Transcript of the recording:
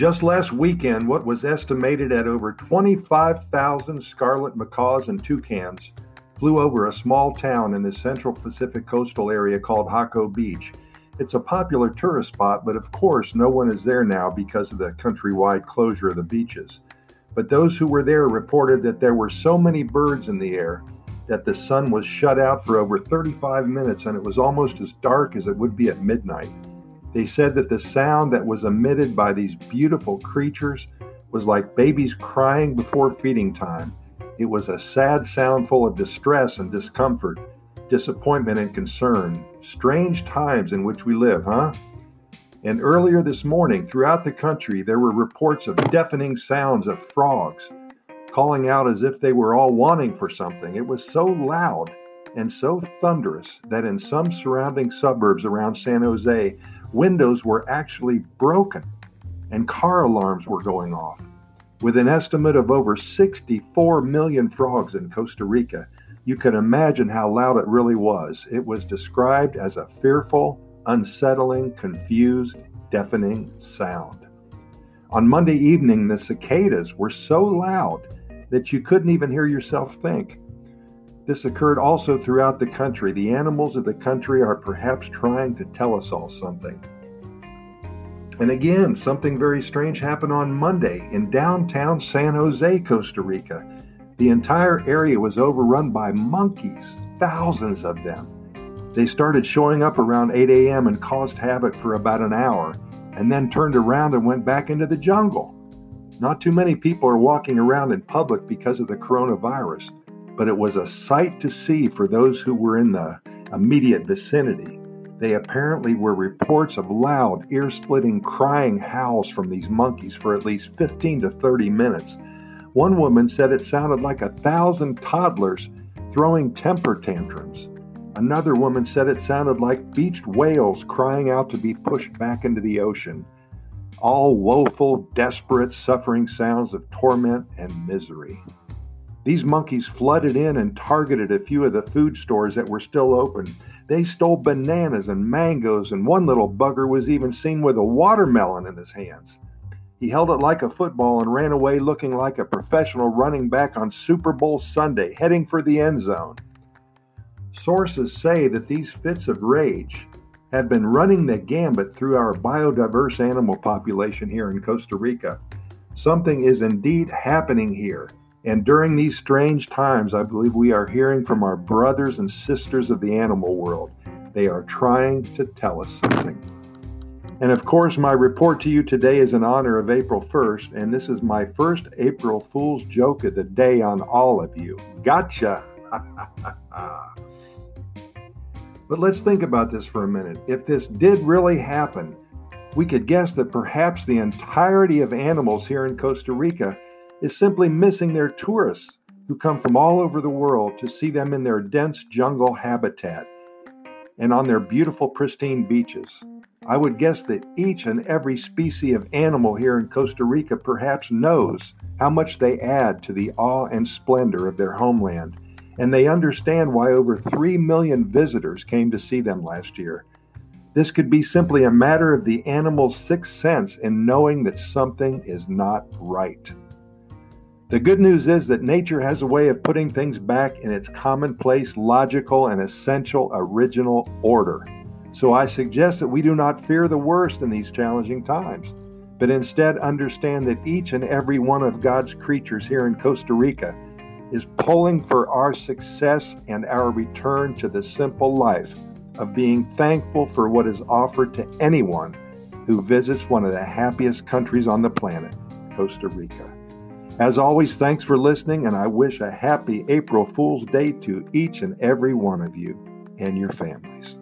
Just last weekend, what was estimated at over 25,000 scarlet macaws and toucans flew over a small town in the central Pacific coastal area called Jaco Beach. It's a popular tourist spot, but of course, no one is there now because of the countrywide closure of the beaches. But those who were there reported that there were so many birds in the air that the sun was shut out for over 35 minutes and it was almost as dark as it would be at midnight. They said that the sound that was emitted by these beautiful creatures was like babies crying before feeding time. It was a sad sound full of distress and discomfort, disappointment and concern. Strange times in which we live, huh? And earlier this morning, throughout the country, there were reports of deafening sounds of frogs calling out as if they were all wanting for something. It was so loud and so thunderous that in some surrounding suburbs around San Jose, windows were actually broken and car alarms were going off. With an estimate of over 64 million frogs in Costa Rica, you can imagine how loud it really was. It was described as a fearful, unsettling, confused, deafening sound. On Monday evening, the cicadas were so loud that you couldn't even hear yourself think. This occurred also throughout the country. The animals of the country are perhaps trying to tell us all something. And again, something very strange happened on Monday in downtown San Jose, Costa Rica. The entire area was overrun by monkeys, thousands of them. They started showing up around 8 a.m. and caused havoc for about an hour, and then turned around and went back into the jungle. Not too many people are walking around in public because of the coronavirus, but it was a sight to see for those who were in the immediate vicinity. They apparently were reports of loud, ear splitting crying howls from these monkeys for at least 15 to 30 minutes. One woman said it sounded like a thousand toddlers throwing temper tantrums. Another woman said it sounded like beached whales crying out to be pushed back into the ocean. All woeful, desperate, suffering sounds of torment and misery. These monkeys flooded in and targeted a few of the food stores that were still open. They stole bananas and mangoes, and one little bugger was even seen with a watermelon in his hands. He held it like a football and ran away looking like a professional running back on Super Bowl Sunday, heading for the end zone. Sources say that these fits of rage have been running the gambit through our biodiverse animal population here in Costa Rica. Something is indeed happening here and during these strange times, I believe we are hearing from our brothers and sisters of the animal world. They are trying to tell us something. And of course, my report to you today is in honor of April 1st, and this is my first April Fool's joke of the day on all of you. Gotcha! but let's think about this for a minute. If this did really happen, we could guess that perhaps the entirety of animals here in Costa Rica is simply missing their tourists who come from all over the world to see them in their dense jungle habitat and on their beautiful, pristine beaches. I would guess that each and every species of animal here in Costa Rica perhaps knows how much they add to the awe and splendor of their homeland, and they understand why over 3 million visitors came to see them last year. This could be simply a matter of the animal's sixth sense in knowing that something is not right. The good news is that nature has a way of putting things back in its commonplace, logical, and essential original order. So I suggest that we do not fear the worst in these challenging times, but instead understand that each and every one of God's creatures here in Costa Rica is pulling for our success and our return to the simple life of being thankful for what is offered to anyone who visits one of the happiest countries on the planet, Costa Rica. As always, thanks for listening, and I wish a happy April Fool's Day to each and every one of you and your families.